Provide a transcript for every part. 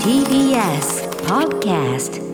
TBS Podcast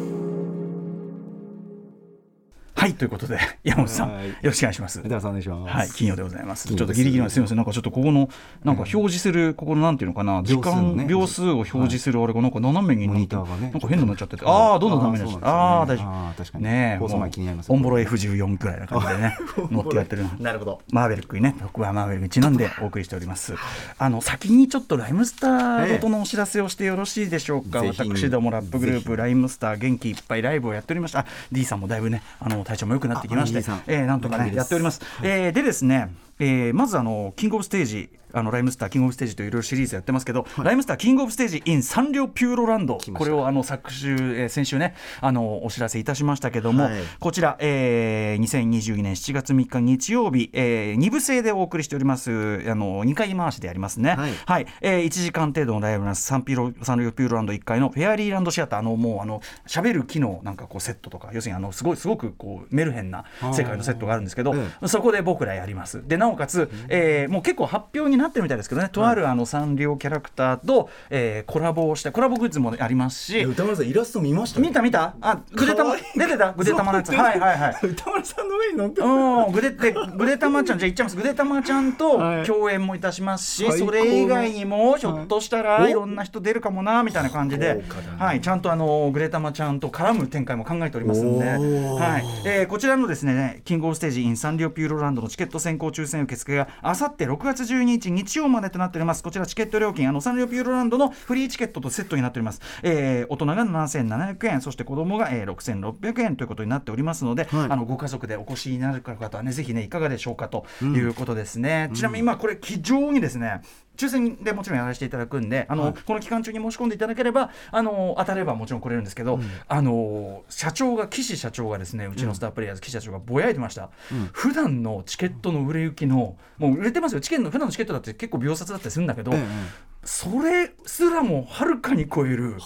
はいということで山本さんはいよろしくお願いします田中さんお願いします。はい、金曜でございます。ちょっとギリギリす。すみません。なんかちょっとここの、なんか表示する、ここのなんていうのかな、時間、秒数を表示するあれがなんか斜めにモなんか変になっちゃってて、ああ、どんどんダメになっちゃって、ああ確か夫。にねえ、オンボロ F14 くらいな感じでね、乗ってやってる。なるほど。マーベリックにね、僕はマーベリックにちなんでお送りしております。あの、先にちょっとライムスターごとのお知らせをしてよろしいでしょうか。私どもラップグループ、ライムスター元気いっぱいライブをやっておりました。あ D さんもだいぶね、あの、体調も良くなってきましてえーなんとかね、やっております。えーでですね、えーまずあの、キングオブステージ、あのライムスターキングオブステージといういろいろシリーズやってますけど、ライムスターキングオブステージ in サンリオピューロランド。これをあの昨週、えー先週ねあのお知らせいたしましたけども、はい。こちら、えー、2022年7月3日日曜日、えー、2部制でお送りしておりますあの2回回しでやりますね。はい。えー、1時間程度のライブなんです。サンピロサンリオピューロランド1階のフェアリーランドシアター。あのもうあの喋る機能なんかこうセットとか要するにあのすごいすごくこうメルヘンな世界のセットがあるんですけどえそこで僕らやります。でなおかつ、えーもう結構発表になってるみたいですけどね。とあるあのサンリオキャラクターと、えーコラボをしてコラボグッズもありますし。歌丸さんイラスト見ました。見た見た。あぐでたま出てた？ぐでたまのやつ。はいはいはい。歌丸さんの上に乗ってうん、ぐででぐでたまちゃんじゃあ言っちゃいます。ぐでたまちゃんとはい。共演もいたしますし、最高のそれ以外にもひょっとしたらはい。いろんな人出るかもなみたいな感じで。はい、ちゃんとあのぐでたまちゃんと絡む展開も考えておりますんで、はい。えーこちらのですねキングオブステージ in サンリオピューロランドのチケット先行抽選受付があさって6月12日日曜までとなっております。こちらチケット料金あのサンリオピューロランドのフリーチケットとセットになっております、えー大人が7700円そして子供が、えー、6600円ということになっておりますので、はい。あのご家族でお越しになる方はねぜひねいかがでしょうかということですね、ちなみに今これ非常にですね抽選でもちろんやらせていただくんであの、はい。この期間中に申し込んでいただければあの当たればもちろん来れるんですけど、あの社長が岸社長がですねうちのスタープレイヤーズ岸社長がぼやいてました、普段のチケットの売れ行きのもう売れてますよ。チケットの普段のチケットだって結構秒殺だったりするんだけど、ええそれすらもはるかに超える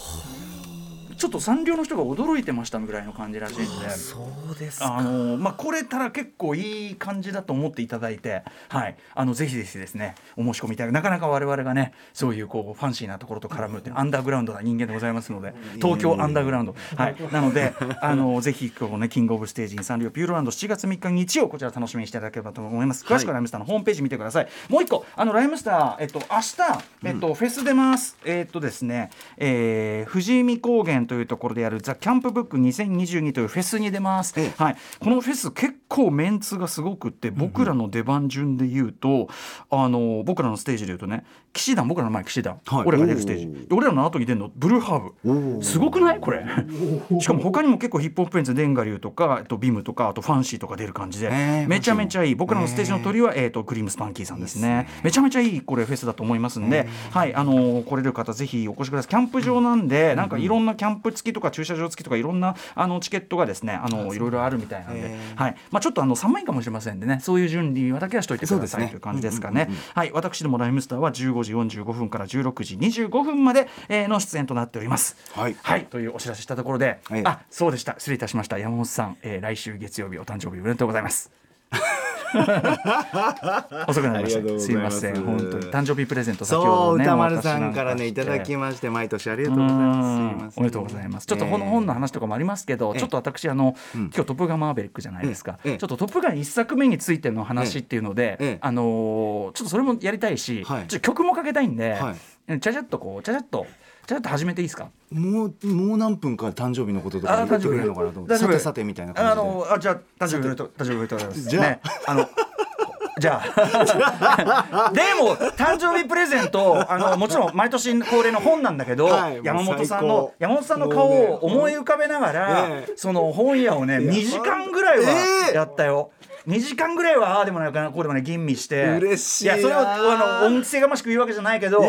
ちょっとサンリオの人が驚いてましたぐらいの感じらしいんで。そうですあのまあ、これたら結構いい感じだと思っていただいて、はい、あのぜひぜひですねお申し込みいただなかなか我々がねそういうこうファンシーなところと絡むってアンダーグラウンドな人間でございますので東京アンダーグラウンド、はい、なのであのぜひこう、ね、キングオブステージにサンリオピューロランド7月3日日曜こちら楽しみにしていただければと思います。詳しくはライムスターのホームページ見てください、もう一個あのライムスター、えっと、明日、えっとフェス出ます。えっとですね、えー、富士見高原というところでやるザ・キャンプブック2022というフェスに出ます、ええ。はい、このフェス結構メンツがすごくって僕らの出番順で言うと、あの僕らのステージで言うとね騎士団僕らの前騎士団、はい。俺らが出るステージ。で俺らの後に出るのブルーハーブ。すごくない？これ。しかも他にも結構ヒップホップエンズデンガリューとか、えっと、ビムとかあとファンシーとか出る感じで、えーめちゃめちゃいい。僕らのステージの鳥は、えー、とクリームスパンキーさんですね。めちゃめちゃいいこれフェスだと思いますんで、はいあの来れる方ぜひお越しください。キャンプ場なんで、なんかいろんなキャンプ付きとか駐車場付きとかいろんなあのチケットがですねあのいろいろあるみたいなんで、はい。まあ、ちょっとあの寒いかもしれませんでね。そういう準備だけはしといてくださいという感じですかね。はい。私どもライムスターは15時45分から16時25分まで、えーの出演となっております。はい。はい、というお知らせしたところで、はいあそうでした。失礼いたしました。山本さん、えー来週月曜日お誕生日おめでとうございます。遅くなりました。すいません。本当に。誕生日プレゼント先ほそうどね歌丸さんからねいただきまして毎年ありがうとうございます。おめでとうございます。ちょっとこの本の話とかもありますけど、ええ。ちょっと私あの、うん。今日トップガンマーベリックじゃないですか。ええ。ちょっとトップガン一作目についての話っていうので、ええ。あのーちょっとそれもやりたいし、はい。ちょっと曲もかけたいんで、はちゃちゃっとこうちゃちゃっとちゃちゃっと始めていいですか？もうもう何分か誕生日のこととかあ言ってくれるのかなと思ってさてさてみたいな感じであのあじゃあ誕生日おめでとう誕生日おめでとうございます。じゃあね、あの。じゃあ でも誕生日プレゼントあのもちろん毎年恒例の本なんだけど、はい山本さんもの山本さんの顔を思い浮かべながら、ねえその本屋をね2時間ぐらいえはえやったよ。2時間ぐらいはああでもないかなこうでもない吟味して。嬉しいなやそれをあの恩着せがましく言うわけじゃないけど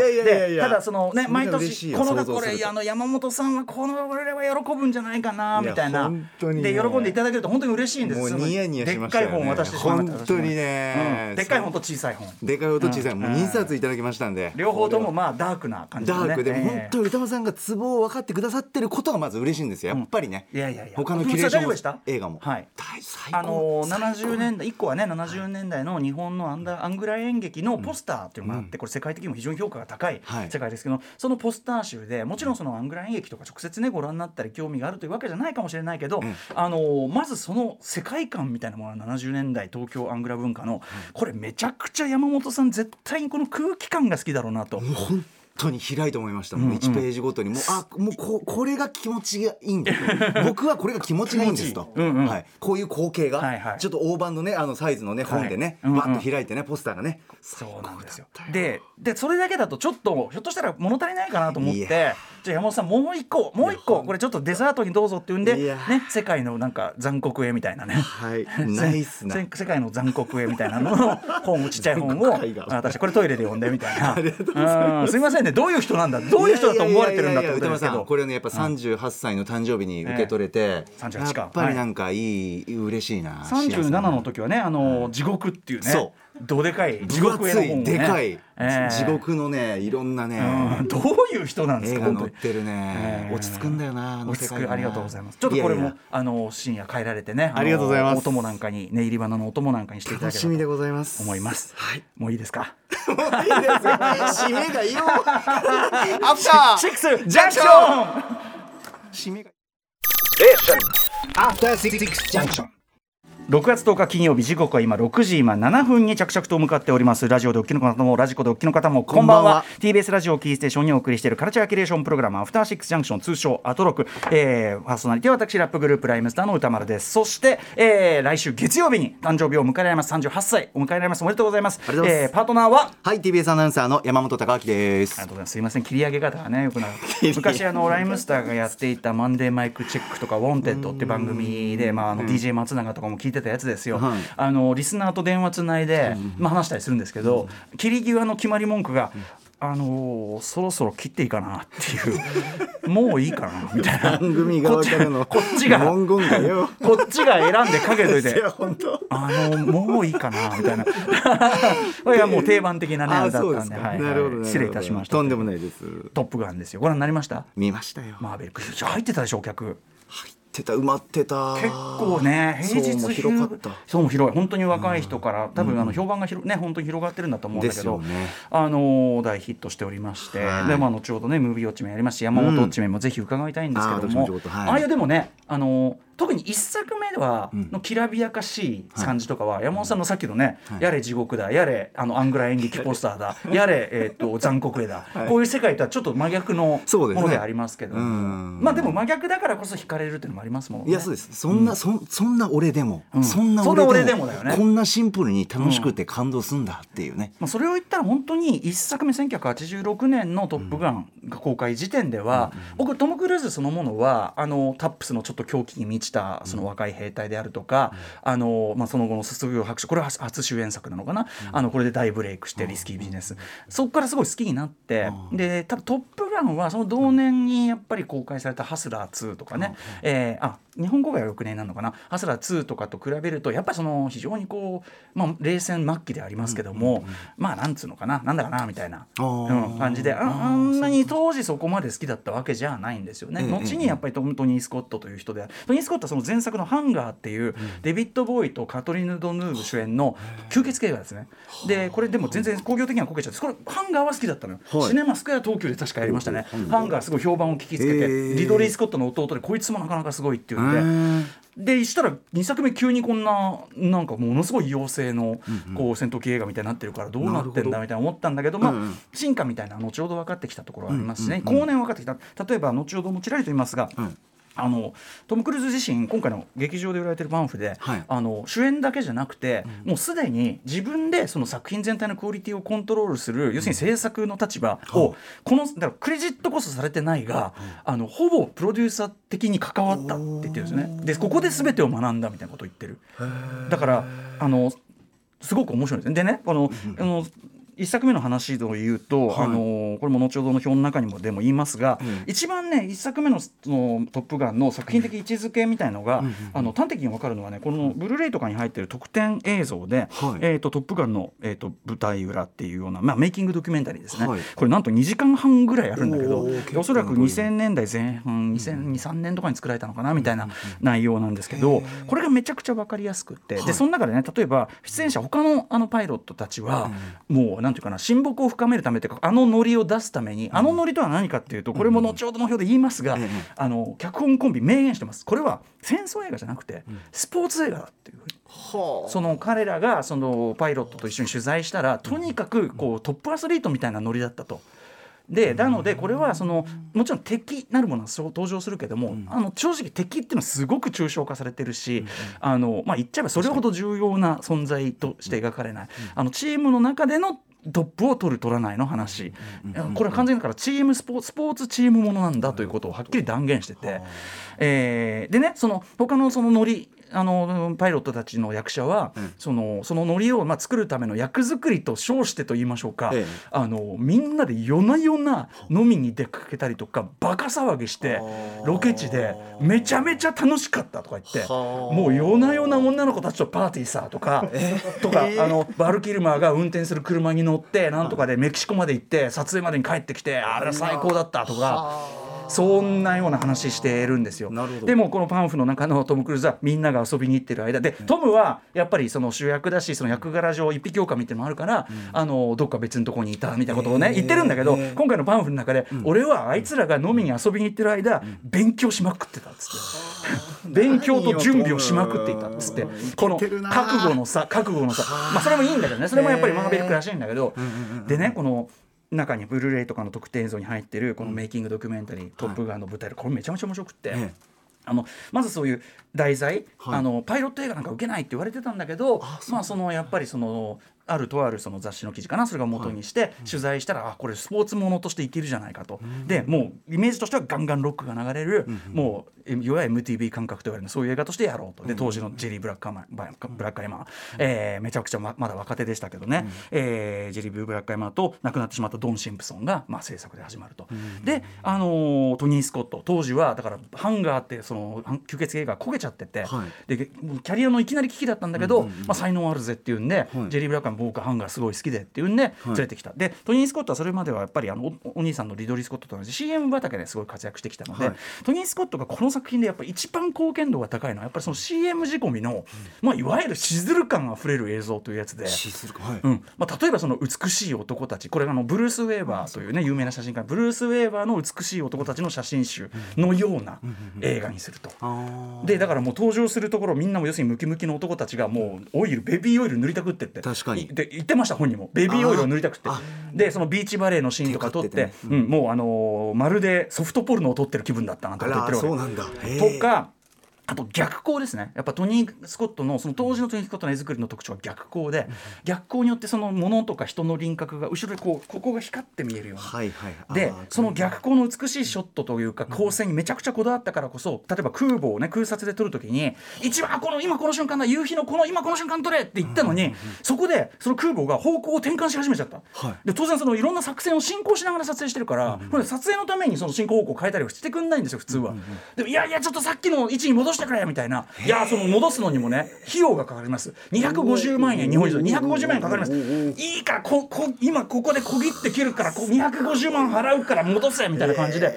ただそのね毎年この想像すると。これあの山本さんはこの俺は喜ぶんじゃないかなみたいな。本当にね。で喜んでいただけると本当に嬉しいんです。もうニヤニヤしましたよね。でっかい本渡してしま本当にね。うん。でっかい本と小さい本。でかい音小さいもううん2冊いただきましたんで。両方ともまあダークな感じダークでね本当に歌間さんがツボを分かってくださってることがまず嬉しいんですよ。やっぱりね。いやいやいや。他のキュレーション映画も。はい。大最高。あのー最高70年代1個はね70年代の日本のアンダーアングラ演劇のポスターっていうのがあって、これ世界的にも非常に評価が高いはい。世界ですけど、そのポスター集でもちろんそのアングラ演劇とか直接ねご覧になったり興味があるというわけじゃないかもしれないけど、あのまずその世界観みたいなものは70年代東京アングラ文化の、これめちゃくちゃ山本さん絶対にこの空気感が好きだろうなと。本当に開いて思いましたもう1ページごとに。もうあもうここれが気持ちがいいんだ 僕はこれが気持ちがいいんですと、うんうん。はい、こういう光景が、はいはい。ちょっと大判のねあのサイズのね本でね、はいバッと開いてねポスターがね。そうなんですよ。ででそれだけだとちょっとひょっとしたら物足りないかなと思っいてじゃあ山本さんもう一個もう一個これちょっとデザートにどうぞって言うんでね世界のなんか残酷絵みたいなね。はい。世界の残酷絵みたいなのの 本ちっちゃい本を私これトイレで読んでみたいな。す。うんすいませんね。どういう人なんだどういう人だと思われてるんだってことですけどこれねやっぱ38歳の誕生日に受け取れて、え38か。やっぱりなんかい。い、嬉しいな37の時はねあの地獄っていうね。そどでかい地分獄絵の本をね。でかい、ええ。地獄のねいろんなね、うん。どういう人なんです映か載ってるね、えー落ち着くんだよな落ち着く。ありがとうございます。ちょっとこれもあの深夜帰られてねありがとうございます。のお供なんかにネイリバナのお供なんかにしていただければと楽しみでございます。思います。はい。もういいですか？もういいですよ。締めがいいよ。アフタシッークスジャンクション。締めが After Six Junction. 6月10日金曜日時刻は今6時今7分に着々と向かっております。ラジオでお聞きの方もラジコでお聞きの方もこんばんは。こんばんは。TBS ラジオキーステーションにお送りしているカルチャーキュレーションプログラムアフターシックスジャンクション通称アトロク、えー、パーソナリティは私ラップグループライムスターの宇多丸です。そして、えー、来週月曜日に誕生日を迎えられます。38歳お迎えられます。おめでとうございます。あえーパートナーは？はい TBS アナウンサーの山本貴明です。ありがとうございます。すいません、切り上げ方がね、よくなる。昔、あの、ライムスターがやっていたマンデーマイクチェックとか、ウォンテッドって番組で、まあ、あの、DJ 松永とかも聞いてたやつですよ。はいあの、リスナーと電話つないで、まあ、話したりするんですけど、切り際の決まり文句が、あのーそろそろ切っていいかなっていう、もういいかなみたいな。番組側からのこっちが文言がよこっちが選んでかけといいてあのもういいかなみたいな。これはもう定番的なねだったんで、はいはい失礼いたしました。とんでもないですトップガンですよ。ご覧になりました？見ましたよマーベリック入ってたでしょお客。入ってた埋まってた。結構ね平日も広かった。そうも広い。本当に若い人から、多分あの評判が広ね本当に広がってるんだと思うんだけど、ね。あの大ヒットしておりまして、はい。でまあ後ほどねムービーウォッチメンやりますし山本ウォッチメンもぜひ伺いたいんですけども、私もちょっとはい。ああいうでもねあの特に一作目では、ん。のきらびやかしい感じとかは、山本さんのさっきのね、はい。やれ地獄だやれあのアングラ演劇ポスターだやれ、えー、と 残酷絵だ、はい。こういう世界とはちょっと真逆のものでありますけどまあでも真逆だからこそ惹かれるっていうのもありますもんね。いやそうです。そんな、そんそんな俺でも、うん。そんな俺俺でもだよね。こんなシンプルに楽しくて感動すんだっていうね、まあ、それを言ったら本当に一作目1986年の「トップガン」が公開時点では、僕トム・クルーズそのものはあのタップスのちょっと狂気に満ちたその若い兵隊であるとか、あのまあ、その後の卒業白書これは初初主演作なのかな、あのこれで大ブレイクしてリスキービジネス、そこからすごい好きになって、で多分トップガン」はその同年にやっぱり公開された「ハスラー2」とかね、えーあ日本語が翌年なのかな「ハスラー2」とかと比べるとやっぱりその非常にこう、まあ、冷戦末期でありますけども、まあなんつうのかな。なんだかなみたいな、うん感じでああんなに当時そこまで好きだったわけじゃないんですよね。ええ後にやっぱりトム・トニー・スコットという人でトニー・スコットはその前作の「ハンガー」っていう、デビッド・ボーイとカトリーヌ・ドヌーブ主演の吸血鬼映画ですね。でこれでも全然興行的にはこけちゃってこれハンガーは好きだったのよ。はい。シネマスクエア東京で確かやりましたね。ハンガーすごい評判を聞きつけて、リドリー・スコットの弟でこいつもなかなかすごいって言って。へー。でしたら2作目急にこんななんかものすごい妖精のこう戦闘機映画みたいになってるからどうなってんだみたいな思ったんだけどまあうんうん進化みたいな後ほど分かってきたところはありますしね。後年分かってきた。例えば後ほどもちらりと言いますがんあのトム・クルーズ自身今回の劇場で売られてるパンフで、はい。あの主演だけじゃなくて、もうすでに自分でその作品全体のクオリティをコントロールする、要するに制作の立場を、このだからクレジットこそされてないが、あのほぼプロデューサー的に関わったって言ってるんですよね。でここで全てを学んだみたいなことを言ってる。だからあのすごく面白いですね。でねこの、あの一作目の話を言うと、はい。あのこれも後ほどの表の中にもでも言いますが、うん。一番ね一作目のその「トップガン」の作品的位置づけみたいのが、あの端的に分かるのはねこのブルーレイとかに入ってる特典映像で「はい。えー、とトップガンの」えー、と舞台裏っていうような、まあ、メイキングドキュメンタリーですね、はい。これなんと2時間半ぐらいあるんだけどおそらくなボリューム2000年代前半2002,3年とかに作られたのかなみたいな内容なんですけどこれがめちゃくちゃ分かりやすくって、でその中でね例えば出演者他のあのパイロットたちは、もうなんていうかな親睦を深めるためというかあのノリを出すために、あのノリとは何かっていうとこれも後ほどの表で言いますが、ええあの脚本コンビ明言してます。これは戦争映画じゃなくてスポーツ映画だっていうふうに。はその彼らがそのパイロットと一緒に取材したらとにかくこうトップアスリートみたいなノリだったと。でなのでこれはそのもちろん敵なるものはそう登場するけども、あの正直敵っていうのはすごく抽象化されてるし、あのまあ、言っちゃえばそれほど重要な存在として描かれない、あのチームの中でのトップを取る取らないの話、これは完全にだからチームスポーツスポーツチームものなんだということをはっきり断言してて、えーでねその他のそのノリあのパイロットたちの役者は、そのそのノリを、まあ、作るための役作りと称してと言いましょうか、ええ。あのみんなで夜な夜な飲みに出かけたりとかバカ騒ぎしてロケ地でめちゃめちゃ楽しかったとか言ってはあ。もう夜な夜な女の子たちとパーティーさとか、とかあのバルキルマーが運転する車に乗ってなんとかでメキシコまで行って撮影までに帰ってきてあれ最高だったとか。そんなような話してるんですよ。でもこのパンフの中のトム・クルーズはみんなが遊びに行ってる間。でトムはやっぱりその主役だしその役柄上一匹狼っていうのもあるから、あのどっか別のとこにいたみたいなことをね、言ってるんだけど、今回のパンフの中で、俺はあいつらが飲みに遊びに行ってる間、勉強しまくってたっつって。勉強と準備をしまくっていたっつって。この覚悟のさ覚悟のさまあそれもいいんだけどね。それもやっぱりマーベリックらしいんだけど。でねこの中にブルーレイとかの特典映像に入ってるこのメイキングドキュメンタリー「トップガン」の舞台でこれめちゃめちゃ面白くって。ええ。あのまずそういう題材、はい。あのパイロット映画なんか受けないって言われてたんだけどまあそのやっぱりそのあるとあるその雑誌の記事かな。それが元にして、取材したらあこれスポーツものとしていけるじゃないかと、でもうイメージとしてはガンガンロックが流れる、もうえいわゆる MTV 感覚と言われるそういう映画としてやろうと。で当時のジェリー・ブラックカマバブラックアイマー、えーめちゃくちゃままだ若手でしたけどね、えージェリー・ブラックアイマーと亡くなってしまったドン・シンプソンが、まあ、制作で始まると。で、あのートニー・スコット。当時はだからハンガーってそのはん吸血鬼映画焦げちゃってて、はい。でキャリアのいきなり危機だったんだけど、まあ、才能あるぜっていうんで、はい。ジェリー・ブラックは僕はハンガーすごい好きでっていうんで連れてきた、でトニー・スコットはそれまではやっぱりあのおお兄さんのリドリー・スコットと同じ CM 畑ですごい活躍してきたので、はい。トニー・スコットがこの作品でやっぱり一番貢献度が高いのはやっぱりその CM 仕込みの、まあ、いわゆるしずる感あふれる映像というやつで。うん。まあ、例えばその美しい男たちこれがあのブルース・ウェーバーというね有名な写真家。ブルース・ウェーバーの美しい男たちの写真集のような映画にすると。でだからもう登場するところみんなも要するにムキムキの男たちがもうオイルベビーオイル塗りたくってって。確かに。いで言ってました本人も。ベビーオイルを塗りたくって。あ。でそのビーチバレーのシーンとか撮って手をかっててうん、もうあのーまるでソフトポルノを撮ってる気分だったなんて言ってるわけ。とかあと逆光ですね。やっぱトニー・スコットのその当時のトニー・スコットの絵作りの特徴は逆光で逆光によってその物とか人の輪郭が後ろでこうここが光って見えるような。はいはい。あでーその逆光の美しいショットというか光線にめちゃくちゃこだわったからこそ例えば空母をね空撮で撮るときに一番この今この瞬間だ夕日のこの今この瞬間撮れって言ったのにそこでその空母が方向を転換し始めちゃった、はい。で当然そのいろんな作戦を進行しながら撮影してるから、これ撮影のためにその進行方向を変えたりはしてくんないんですよ普通は、でもいやいやちょっとさっきの位置に戻してくれみたいないやその戻すのにもね費用がかかります250万円日本円で250万円かかりますいいからここ今ここで小切って切るからこ250万払うから戻せみたいな感じで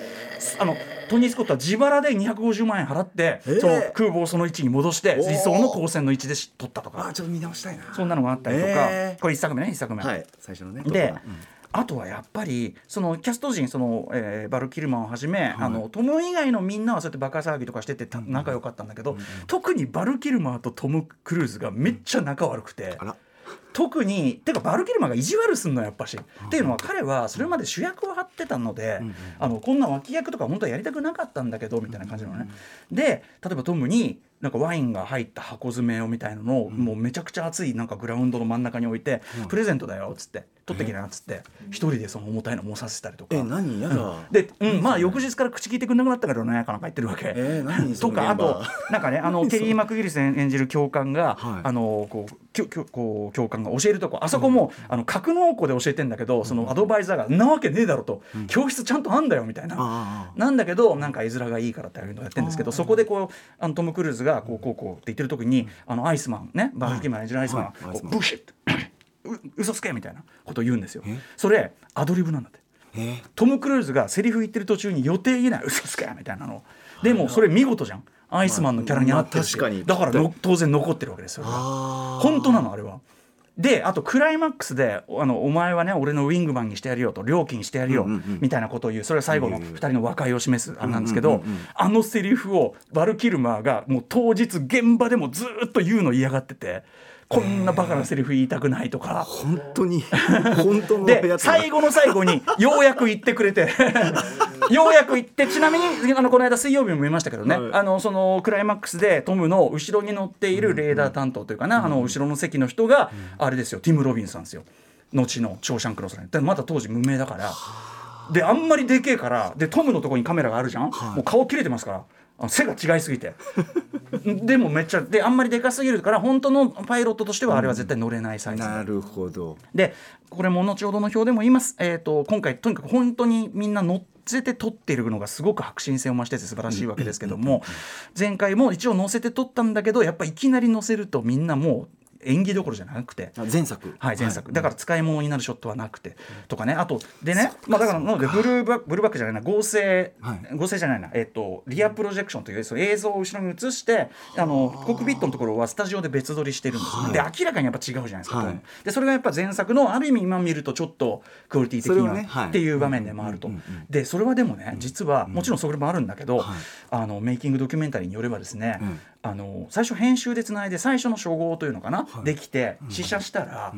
あのトニー・スコットは自腹で250万円払って、その空母をその位置に戻して理想の光線の位置でし撮ったとかあちょっと見直したいなそんなのがあったりとか、これ一作目ね一作目。はい最初のねで、うんあとはやっぱりそのキャスト陣その、えーバル・キルマンをはじめ、あのトム以外のみんなはそうやってバカ騒ぎとかしててた仲良かったんだけど、特にバル・キルマンとトム・クルーズがめっちゃ仲悪くて。あら特にてかバル・キルマンが意地悪すんのやっぱし。っていうのは彼はそれまで主役を張ってたので、あのこんな脇役とか本当はやりたくなかったんだけどみたいな感じなのね。で例えばトムになんかワインが入った箱詰めをみたいなのを、もうめちゃくちゃ熱いなんかグラウンドの真ん中に置いて、プレゼントだよっつって取ってきなっつって一人でその重たいの持させたりとか。え何？やだで、うん、まあ翌日から口聞いてくんなくなったけどね、かなんか言ってるわけ。えー何そとか、あと、なんかね、あの、ケリー・マクギリス演じる教官が、はい。あの、こう、きょきょこう教官官が教えるとこ。あそこも、あの格納庫で教えてんだけどそのアドバイザーが「んなわけねえだろ」と、教室ちゃんとあんだよ」みたいな、あなんだけどなんか絵面がいいからってやってるんですけどそこでこうあのトム・クルーズがこうこうこうって言ってる時にあのアイスマンねバーフキーマン演じるアイスマンがブシッとう嘘つけみたいなことを言うんですよ。それアドリブなんだって。え？トム・クルーズがセリフ言ってる途中に予定言えない。嘘つけみたいなの。でもそれ見事じゃん。アイスマンのキャラに合ってるしまあ確かに。だからの当然残ってるわけですよ。本当なのあれは。であとクライマックスであの「お前はね俺のウィングマンにしてやるよ」と「料金してやるよ」うんうんうん。みたいなことを言う。それは最後の2人の和解を示すあれなんですけどうんうんうんうん。あのセリフをバルキルマーがもう当日現場でもずっと言うの嫌がっててこんなバカなセリフ言いたくないとか。本当に本当ので最後の最後にようやく言ってくれて。ようやく言ってちなみにあのこの間水曜日も見ましたけどね、はい。あのそのクライマックスでトムの後ろに乗っているレーダー担当というかな、あの後ろの席の人が、あれですよティム・ロビンさんですよ。後の「ショーシャンクの空に」でまだ当時無名だから。であんまりでけえからでトムのところにカメラがあるじゃん、もう顔切れてますから背が違いすぎて。でもめっちゃであんまりでかすぎるから本当のパイロットとしてはあれは絶対乗れないサイズ、なるほど。でこれも後ほどの表でも言います、えー、と今回とにかく本当にみんな乗せて撮っているのがすごく迫真性を増してて素晴らしいわけですけども前回も一応乗せて撮ったんだけどやっぱいきなり乗せるとみんなもう演技どころじゃなくて。あ前作。はい、前作、だから使い物になるショットはなくて。とかね。あとでねまあだからなのでブルーバブルーバックじゃないな。合成、はい。合成じゃないな。えっ、とリアプロジェクションというその映像を後ろに映してあのコックピットのところはスタジオで別撮りしてるんですよ、で明らかにやっぱ違うじゃないですか、はい。でそれがやっぱ前作のある意味今見るとちょっとクオリティ的には、はねはい。っていう場面でもあると、うんうんうんでそれはでもね実はもちろんそれもあるんだけど、はい。あのメイキングドキュメンタリーによればですね、うんあの最初編集でつないで最初の初号というのかな、できて試写したら、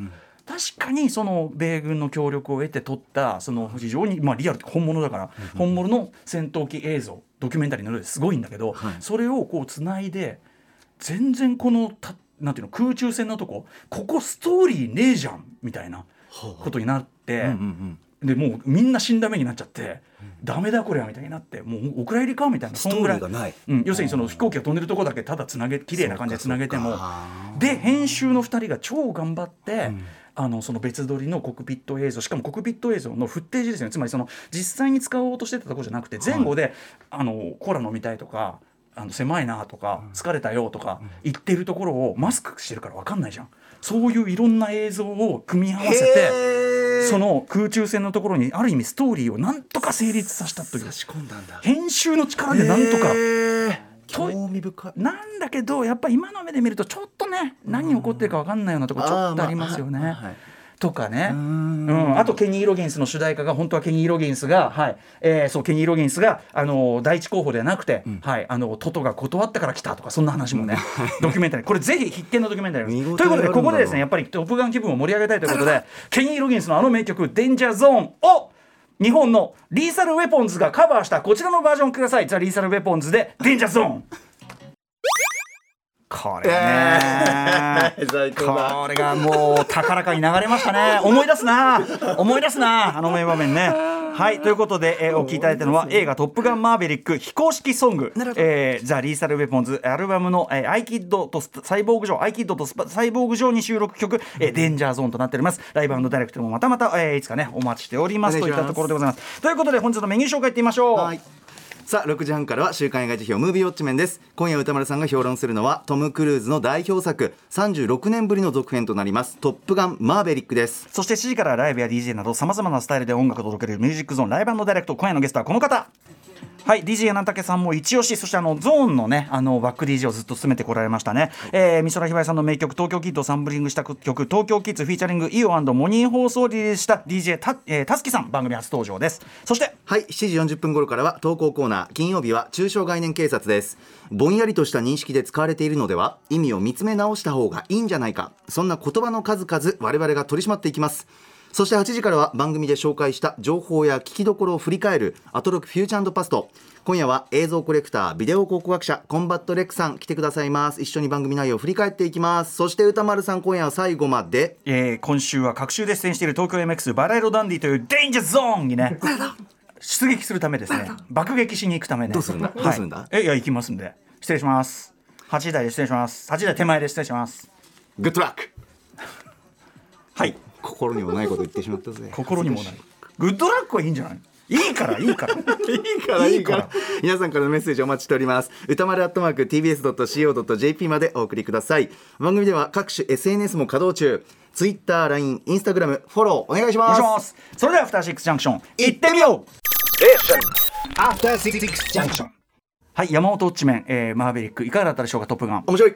確かにその米軍の協力を得て撮ったその非常に、まあ、リアル本物だから、本物の戦闘機映像ドキュメンタリーのようです。ごいんだけど、はい。それをこうつないで全然このたなんていうの空中戦のとこここストーリーねえじゃんみたいなことになって。うんうんでもうみんな死んだ目になっちゃって、ダメだこれはみたいになってもうお蔵入りかみたいなストーリーがない。うん、要するにその飛行機が飛んでるとこだけただつなげ綺麗な感じでつなげても。で編集の2人が超頑張って、あのその別撮りのコックピット映像しかもコックピット映像のフッテージですよね。つまりその実際に使おうとしてたところじゃなくて前後で、あのコーラ飲みたいとかあの狭いなとか疲れたよとか言ってるところをマスクしてるから分かんないじゃん。そういういろんな映像を組み合わせて。その空中戦のところにある意味ストーリーをなんとか成立させたという。差し込んだんだ。編集の力でなんとか。興味深い。なんだけどやっぱ今の目で見るとちょっとね何起こってるか分かんないようなとこちょっとありますよね。とかね。ううん。んあとケニー・ロギンスの主題歌が本当はケニー・ロギンスが、はい。えーそうケニー・ロギンスがあの第一候補ではなくて、はい、あのトトが断ったから来たとかそんな話もね、ドキュメンタリー。これぜひ必見のドキュメンタリーということでここでですねやっぱりトップガン気分を盛り上げたいということで ケニー・ロギンスのあの名曲「デンジャーゾーン」を日本のリーサルウェポンズがカバーしたこちらのバージョンください。ザ・リーサルウェポンズで「デンジャーゾーン」これね、えーこれがもう高らかに流れましたね。思い出すな。思い出すな。あの名場面ね。はい。ということで、えーお聴きいただいたのは映画「トップガンマーヴェリック」非公式ソング。えーザ・リーサル・ウェポンズ。アルバムの、えー、アイキッドとスサイボーグジョーアイキッドとサイボーグジョーに収録曲、えーデンジャーゾーンとなっております。ライブダイレクトもまたまた、えーいつかねお待ちしております。といったところでございます。ということで本日のメニュー紹介いってみましょう、はいさあ6時半からは週刊映画辞表ムービーウォッチメンです。今夜歌丸さんが評論するのはトム・クルーズの代表作36年ぶりの続編となりますトップガンマーヴェリックです。そして7時からライブや DJ などさまざまなスタイルで音楽を届けるミュージックゾーンライブダイレクト。今夜のゲストはこの方。はい DJ 柳武さんも一押しそしてあのゾーンのねあのバック DJ をずっと務めてこられましたね、えー美空ひばりさんの名曲「東京キッド」をサンプリングした曲「東京キッズ」フィーチャリングイオモニー放送をリリースした DJ た,、えー、たすきさん番組初登場です。そしてはい7時40分頃からは投稿コーナー金曜日は抽象概念警察です。ぼんやりとした認識で使われているのでは意味を見つめ直した方がいいんじゃないか。そんな言葉の数々我々が取り締まっていきますそして8時からは番組で紹介した情報や聞きどころを振り返るアトロクフューチャーパスト。今夜は映像コレクタービデオ考古学者コンバット REC さん来てくださいます。一緒に番組内容を振り返っていきます。そして宇多丸さん今夜は最後まで。えー今週は各週で出演している東京 MX バラ色ダンディというデンジャーゾーンにね出撃するためですね。爆撃しに行くためね。どうするんだ？はい。どうするんだ？えいや行きますんで。失礼します。8時台で失礼します。8時台手前で失礼します。グッドラックはい心にもないこと言ってしまったぜ。心にもない。グッドラックはいいんじゃない？いいからいいから。いいからいいから。皆さんからのメッセージお待ちしております。歌丸アットマーク TBS.CO.JP までお送りください。番組では各種 SNS も稼働中。Twitter、LINE、Instagram フォローお願いしお願ますいします。それではアフターシックスジャンクション行ってみよう。After Six Junction. はい山本ウォッチメン、えー、マーベリックいかがだったでしょうかトップガン。面白い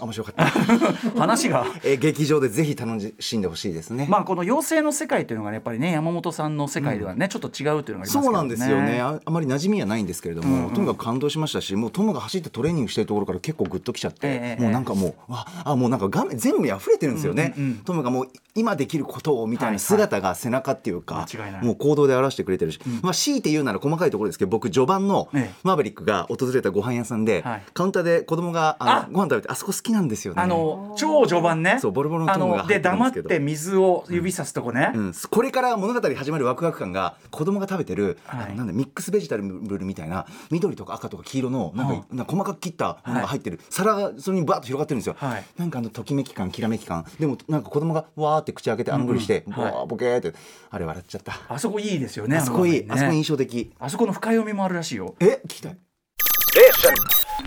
面白かった、話が。えー劇場でぜひ楽しんでほしいですね。まあこの妖精の世界というのがねやっぱりね山本さんの世界ではね、ちょっと違うというのがありますね。そうなんですよね。ああまり馴染みはないんですけれども、とにかく感動しましたしもうトムが走ってトレーニングしてるところから結構グッときちゃって、ええもうなんかもうわあもうなんか画面全部に溢れてるんですよね、トムがもう今できることをみたいな姿が背中っていうか、間違いない。もう行動で表してくれてるし、まあ強いて言うなら細かいところですけど僕序盤のええマーベリックが訪れたご飯屋さんで、はい。カウンターで子供があのあご飯食べてあそこ好きなんですよね。あの超序盤ね。そうボロボロのあトムがでってるんですけど。黙って水を指さすとこね、うん、これから物語始まるワクワク感が子供が食べてる、はい。あのなんだミックスベジタブルみたいな緑とか赤とか黄色のなんか,、はいなんか細かく切ったものが入ってる、皿がそれにバーッと広がってるんですよ、はい。なんかあのときめき感きらめき感。でもなんか子供がわーって口開けてあん。ぐりして、うん。うんはい。わーボケーって。あれ笑っちゃった、あそこいいですよねあそこいい、ね。あそこ印象的。あそこの深読みもあるらしいよ。え？聞きたい。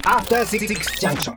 After Six Junction.